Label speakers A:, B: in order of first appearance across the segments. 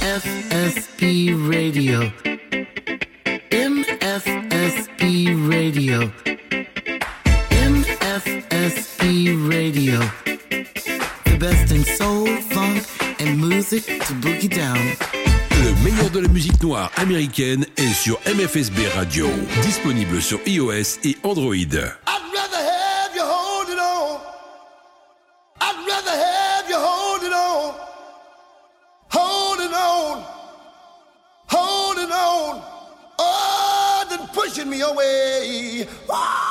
A: MFSB Radio. MFSB Radio. MFSB Radio. The best in soul, funk and music to book boogie down.
B: Le meilleur de la musique noire américaine est sur MFSB Radio, disponible sur iOS et Android.
C: me away. Ah!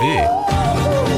C: B.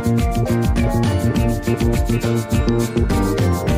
C: Thank you.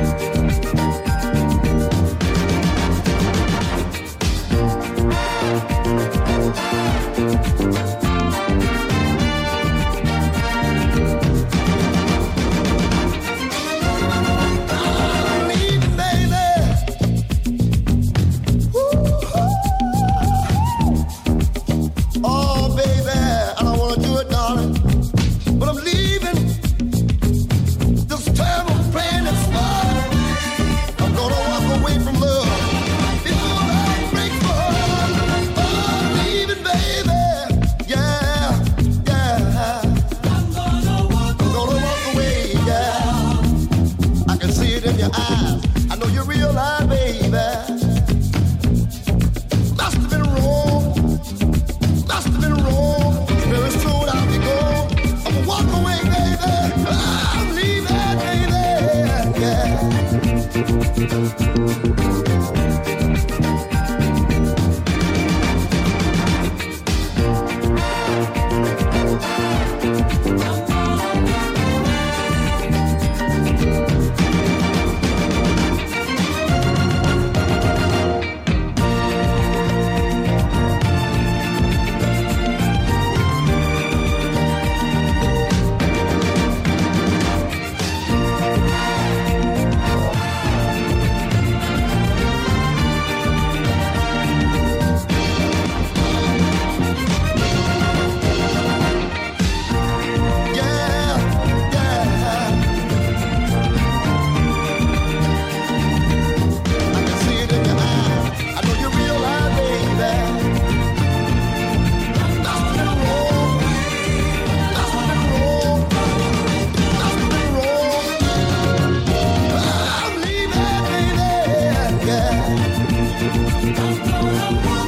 C: don't know how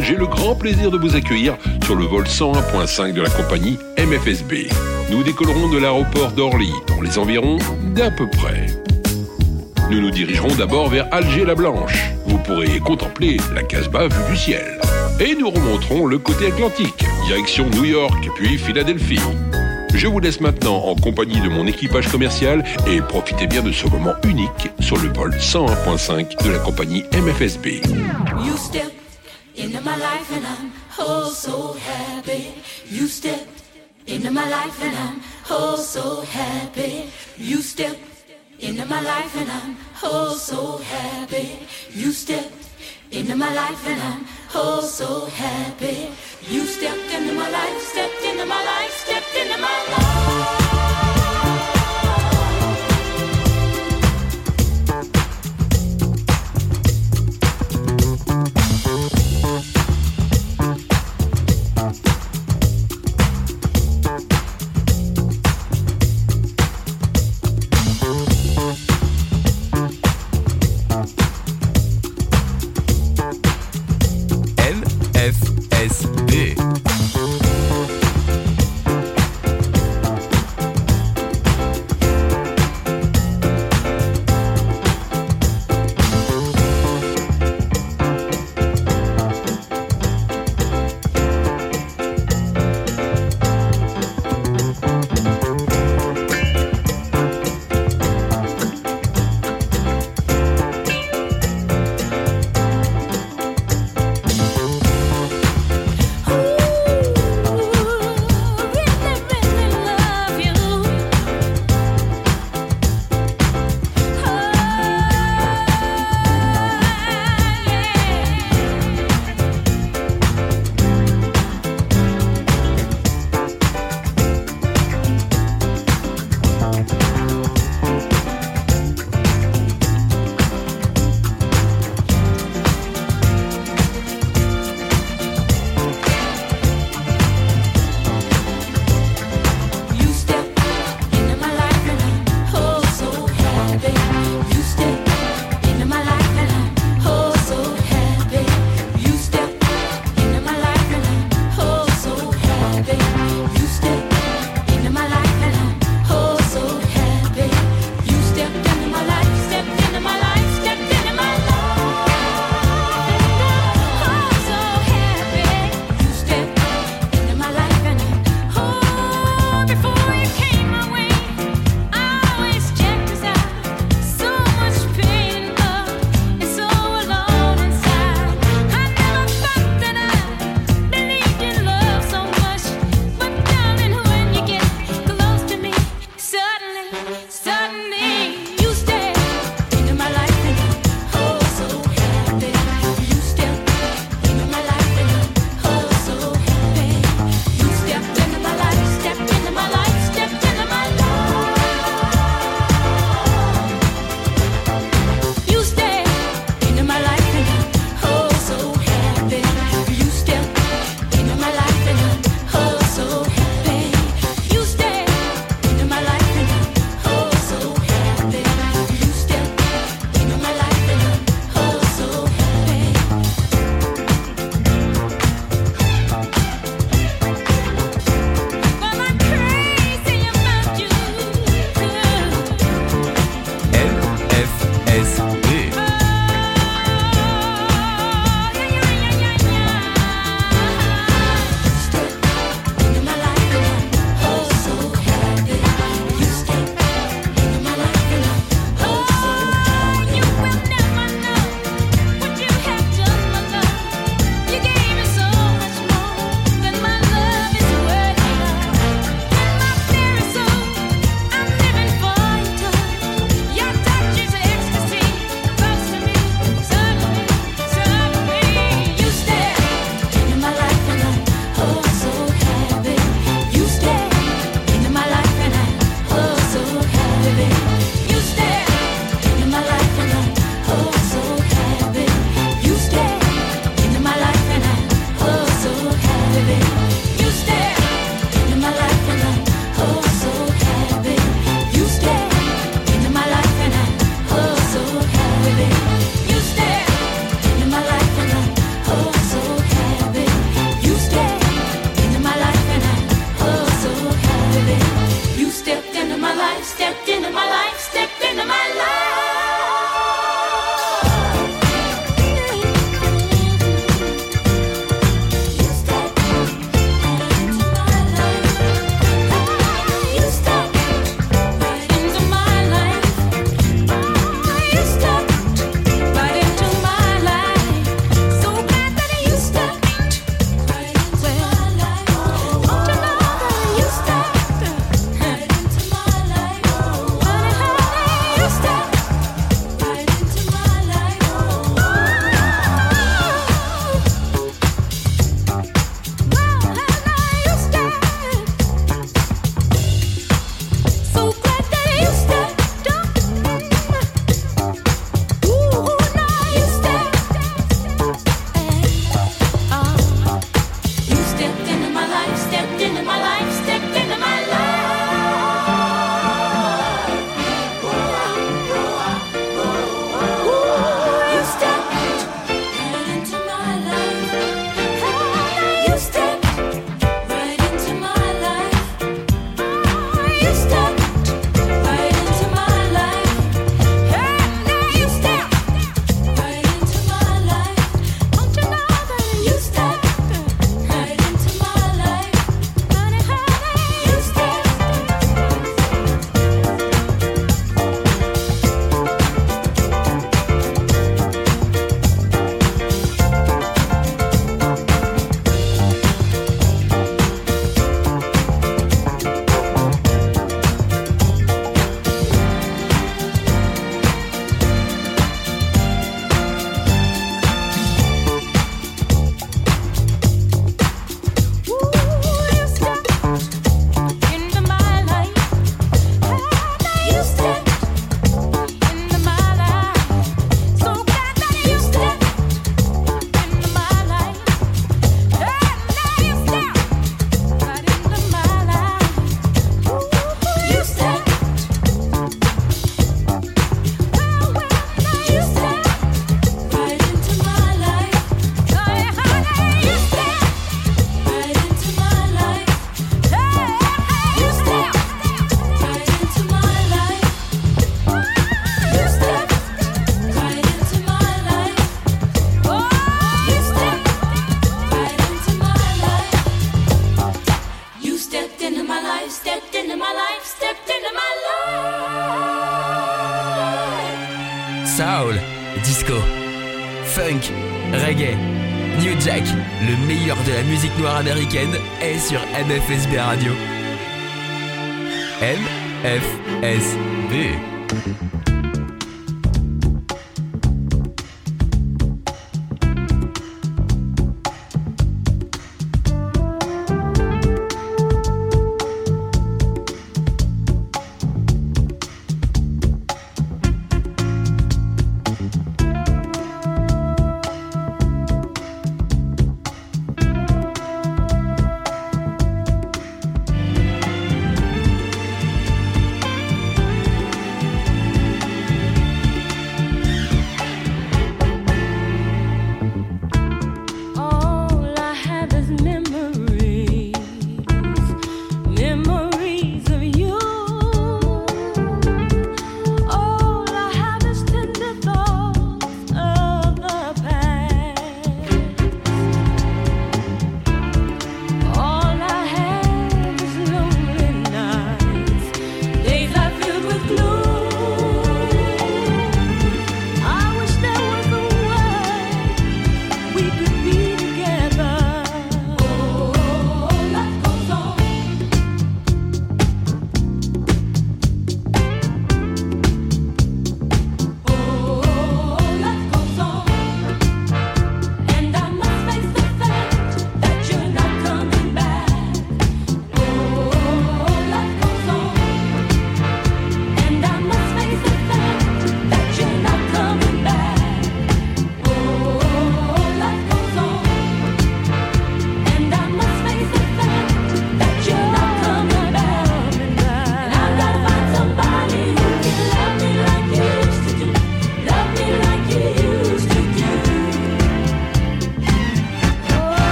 B: j'ai le grand plaisir de vous accueillir sur le vol 101.5 de la compagnie MFSB. Nous décollerons de l'aéroport d'Orly, dans les environs d'à peu près. Nous nous dirigerons d'abord vers Alger-la-Blanche. Vous pourrez contempler la Casbah vue du ciel. Et nous remonterons le côté atlantique, direction New York, puis Philadelphie. Je vous laisse maintenant en compagnie de mon équipage commercial et profitez bien de ce moment unique sur le vol 101.5 de la compagnie MFSB. Into my life and I'm oh so happy. You step into my life and I'm oh so happy. You step into my life and I'm oh so happy. You step into my life and I'm oh so happy. You stepped into my life, stepped into my life, stepped into my life.
D: MFSB Radio. MFSB.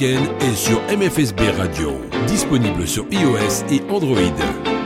E: et sur MFSB Radio. Disponible sur iOS et Android.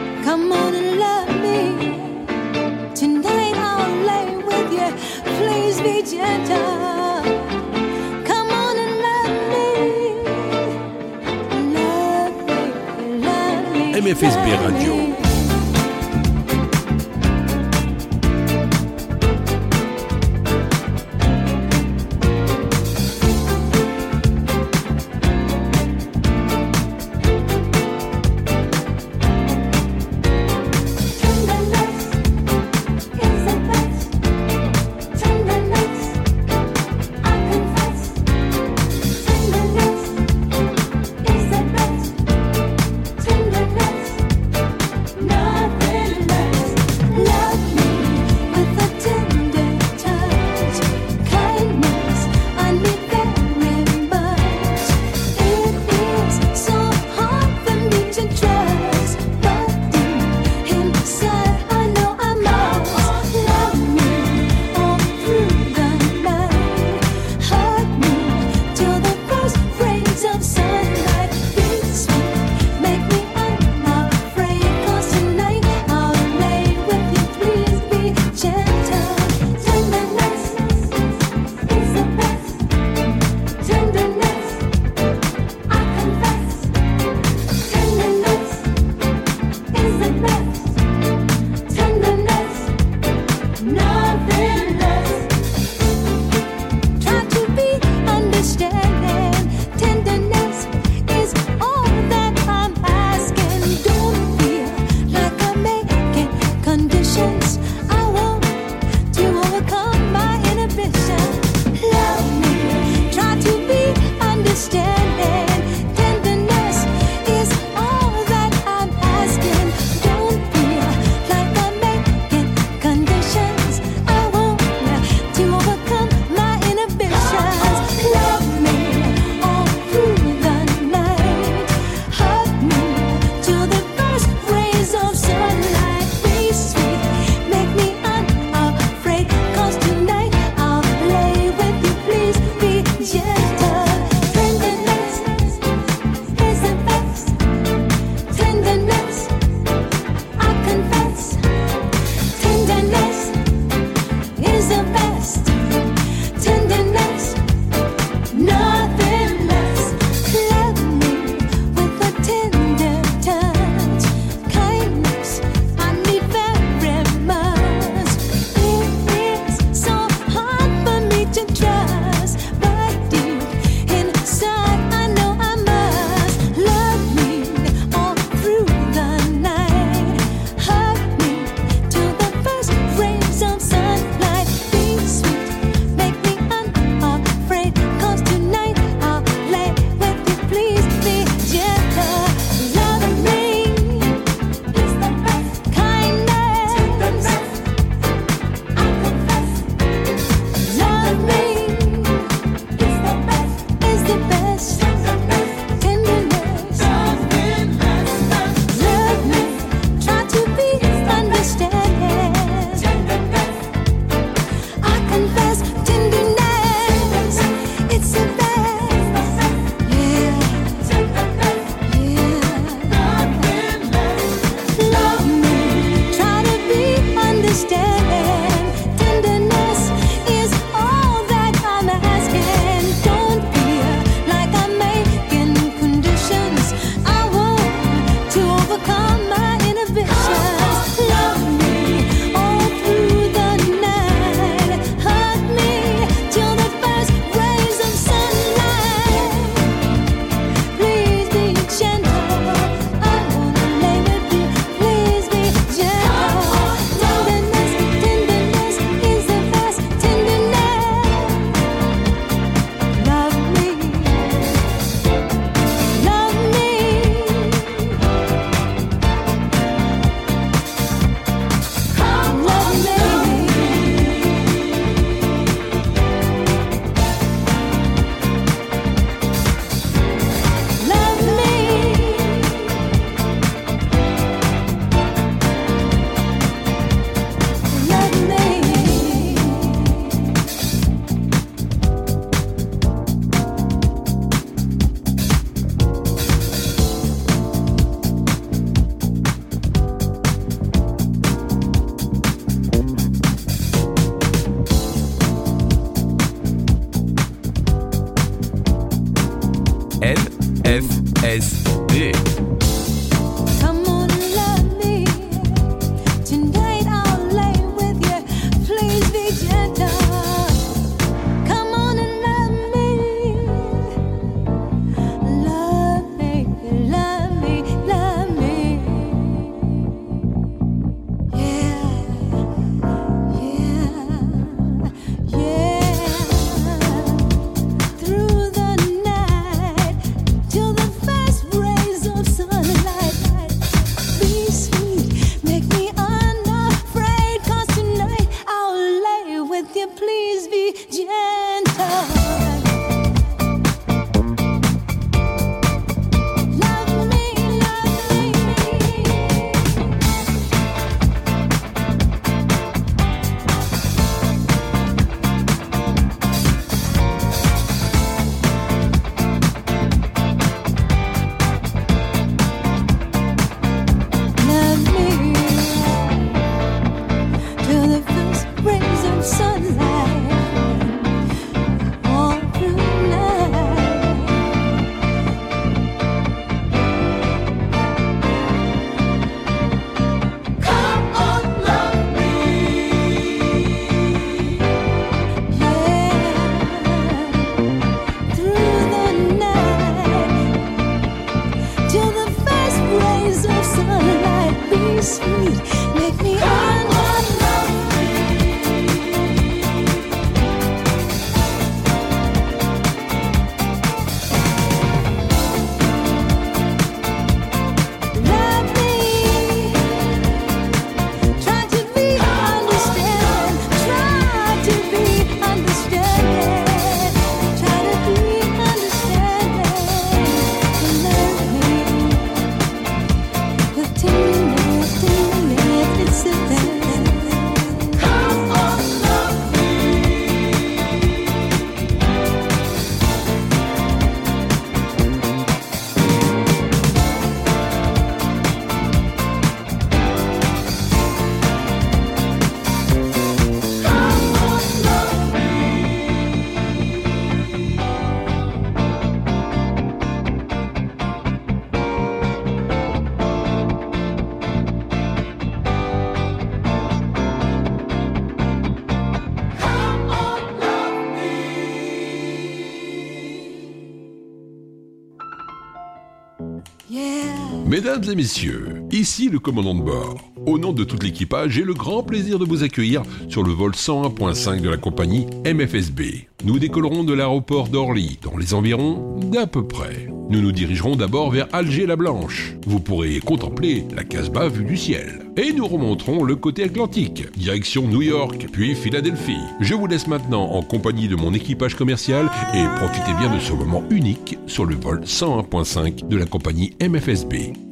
B: Et messieurs, ici le commandant de bord. Au nom de tout l'équipage, j'ai le grand plaisir de vous accueillir sur le vol 101.5 de la compagnie MFSB. Nous décollerons de l'aéroport d'Orly, dans les environs d'à peu près. Nous nous dirigerons d'abord vers Alger-la-Blanche. Vous pourrez contempler la Casbah vue du ciel. Et nous remonterons le côté atlantique, direction New York, puis Philadelphie. Je vous laisse maintenant en compagnie de mon équipage commercial et profitez bien de ce moment unique sur le vol 101.5 de la compagnie MFSB.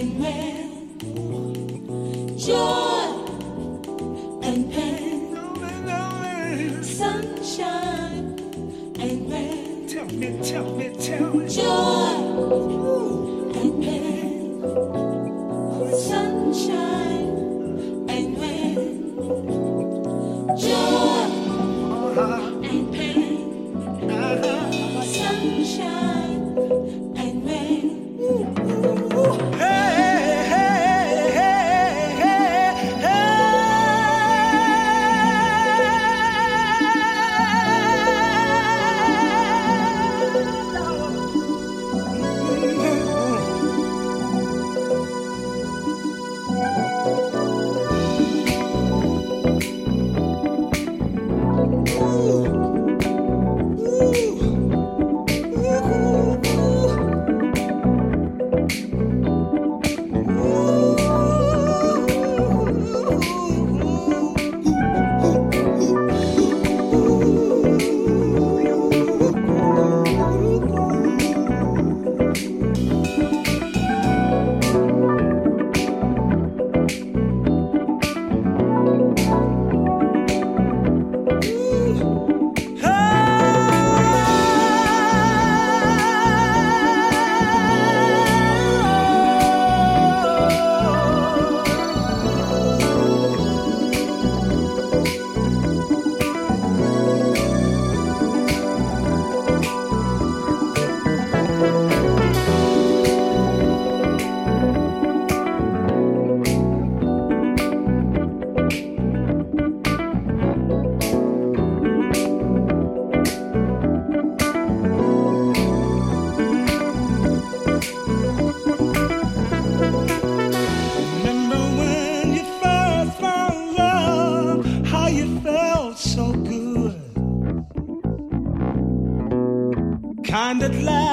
F: And rain. Joy
G: At last.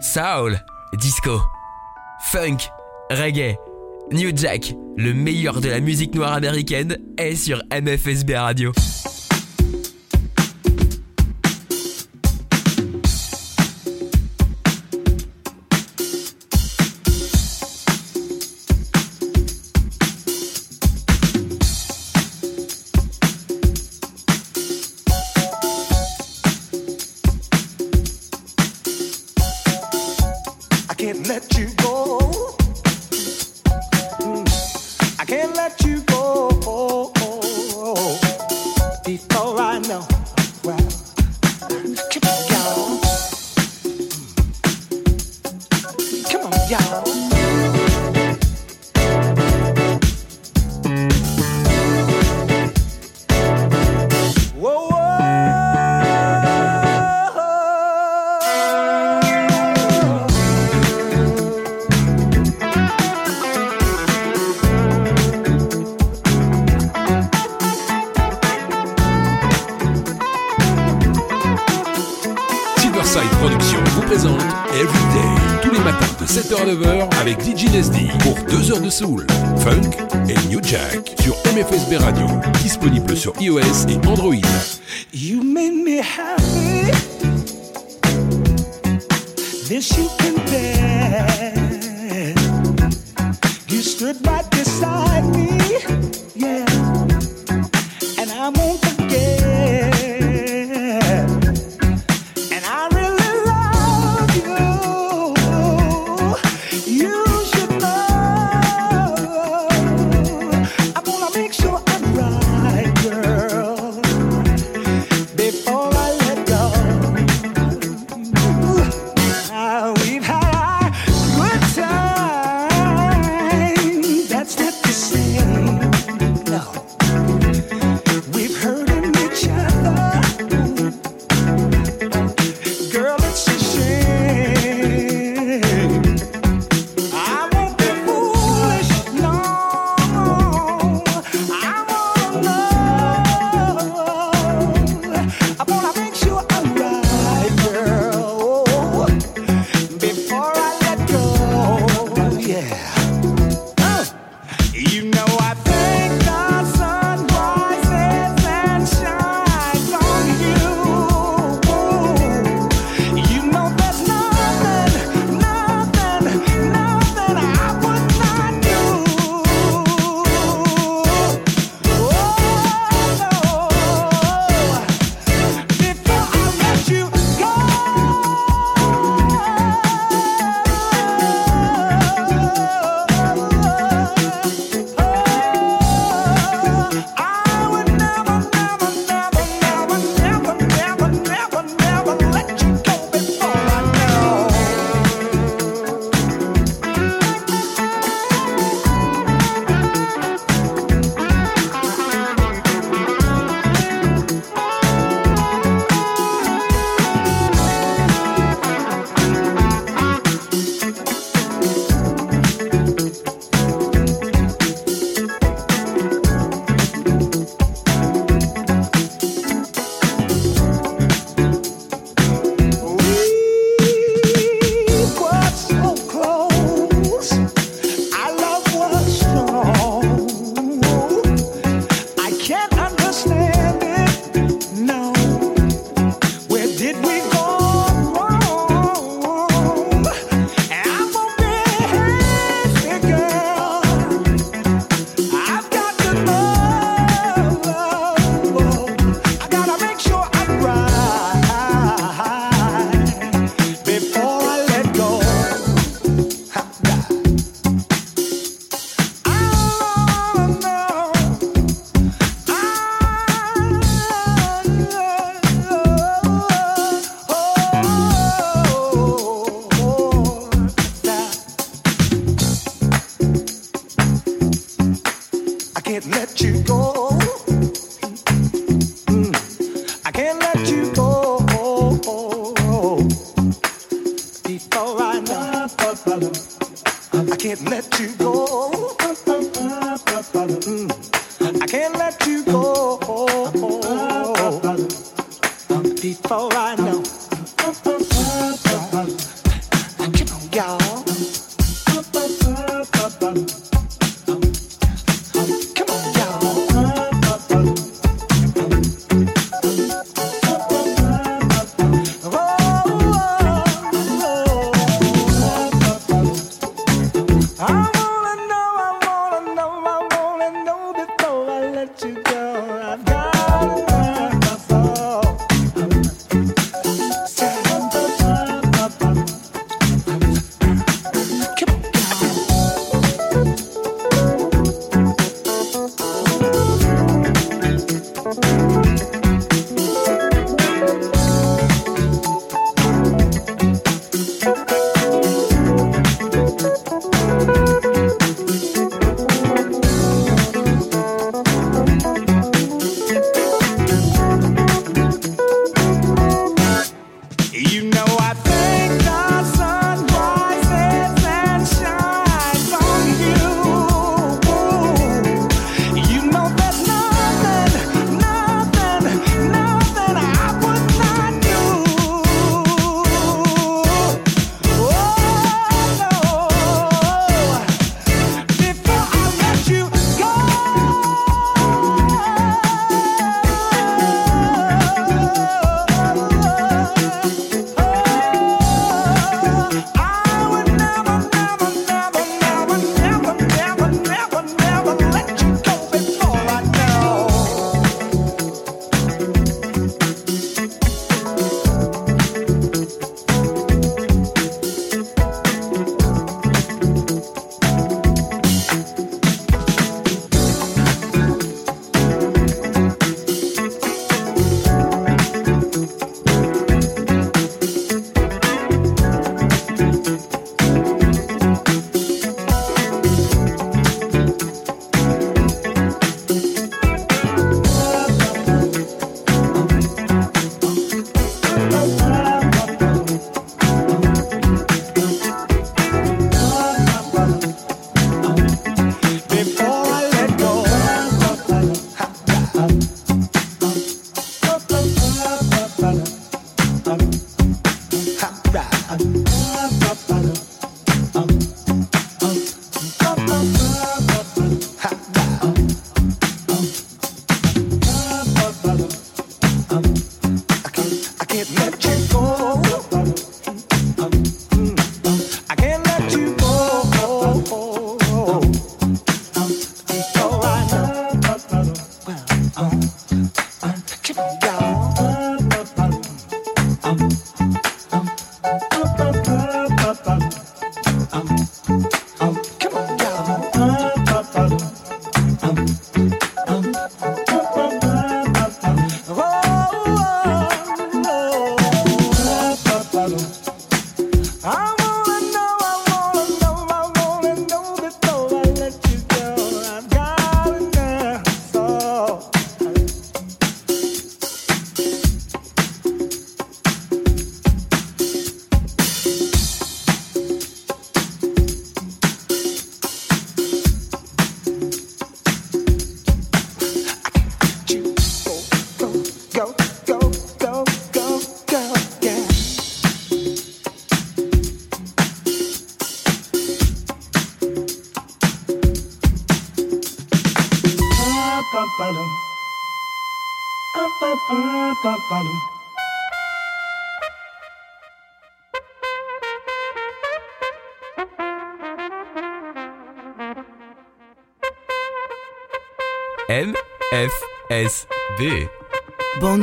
G: Soul, disco, funk, reggae, New Jack, le meilleur de la musique noire américaine, est sur MFSB Radio.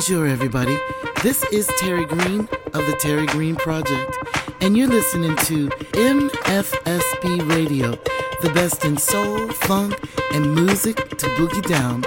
A: Bonjour, everybody. This is Terry Green of the Terry Green Project, and you're listening to MFSB Radio, the best in soul, funk, and music to boogie down.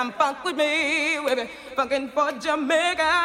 H: Come funk with me. Baby, funkin' for Jamaica.